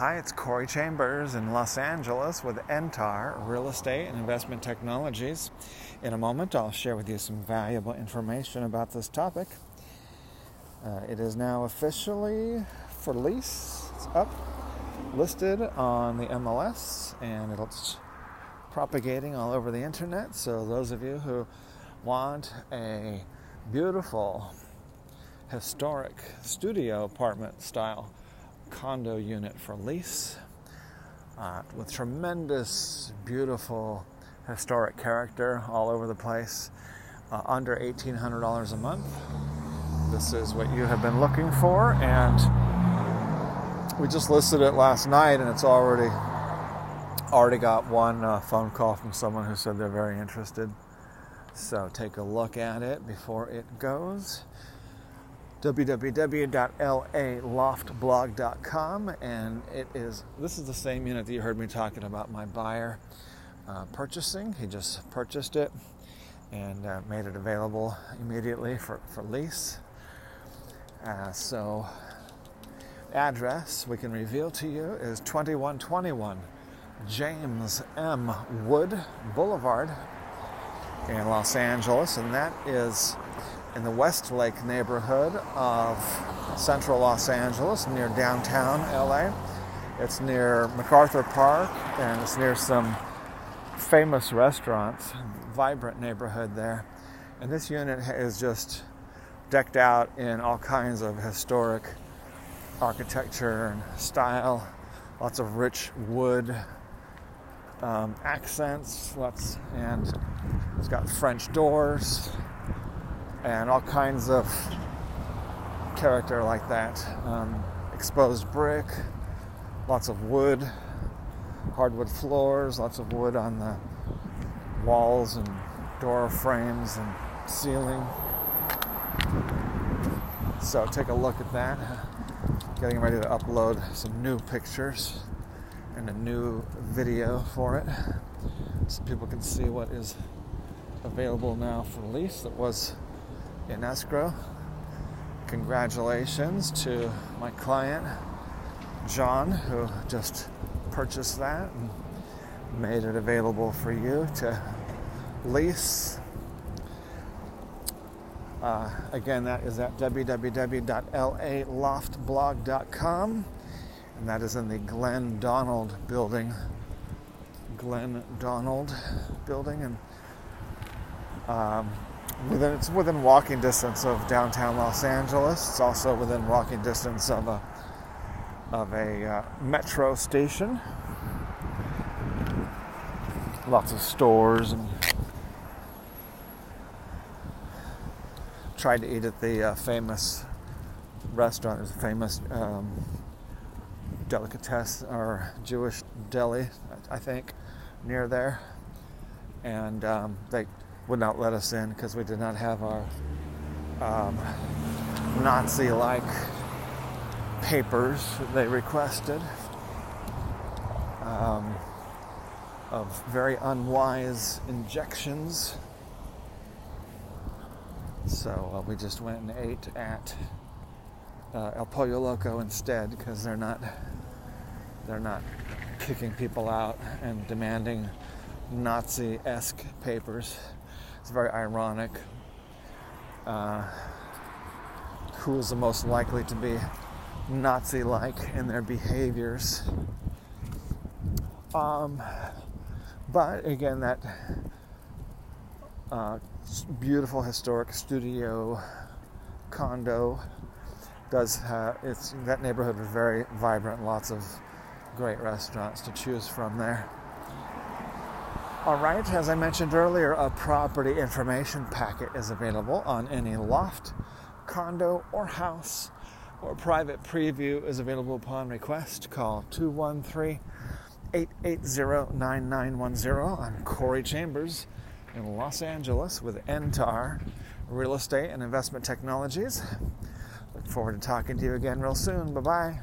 Hi, it's Corey Chambers in Los Angeles with Entar Real Estate and Investment Technologies. In a moment, I'll share with you some valuable information about this topic. Uh, it is now officially for lease. It's up, listed on the MLS, and it's propagating all over the internet. So, those of you who want a beautiful, historic studio apartment style condo unit for lease uh, with tremendous, beautiful, historic character all over the place, uh, under $1,800 a month. This is what you have been looking for, and we just listed it last night, and it's already already got one uh, phone call from someone who said they're very interested. So take a look at it before it goes www.laloftblog.com and it is this is the same unit that you heard me talking about my buyer uh, purchasing. He just purchased it and uh, made it available immediately for, for lease. Uh, so address we can reveal to you is 2121 james m. Wood boulevard in los angeles and that is in the Westlake neighborhood of central Los Angeles, near downtown LA. It's near MacArthur Park and it's near some famous restaurants, vibrant neighborhood there. And this unit is just decked out in all kinds of historic architecture and style, lots of rich wood um, accents, lots, and it's got French doors, and all kinds of character like that. Um, exposed brick, lots of wood, hardwood floors, lots of wood on the walls and door frames and ceiling. So take a look at that. Getting ready to upload some new pictures and a new video for it so people can see what is available now for lease that was in escrow. Congratulations to my client, John, who just purchased that and made it available for you to lease. Uh, again, that is at www.laloftblog.com, and that is in the Glen-Donald building. Glenn Donald building, and um, within it's within walking distance of downtown Los Angeles. It's also within walking distance of a of a uh, metro station. Lots of stores and tried to eat at the uh, famous restaurant. There's a famous um, delicatessen or Jewish deli, I think, near there, and um, they would not let us in because we did not have our um, Nazi like papers they requested um, of very unwise injections. So uh, we just went and ate at uh, El Pollo Loco instead because they're not they're not kicking people out and demanding Nazi-esque papers. It's very ironic. Uh, who is the most likely to be Nazi like in their behaviors? Um, but again, that uh, beautiful historic studio condo does have it's that neighborhood is very vibrant lots of great restaurants to choose from there all right, as I mentioned earlier, a property information packet is available on any loft, condo, or house, or private preview is available upon request. Call 213 880 9910. I'm Corey Chambers in Los Angeles with Entar Real Estate and Investment Technologies. Look forward to talking to you again real soon. Bye bye.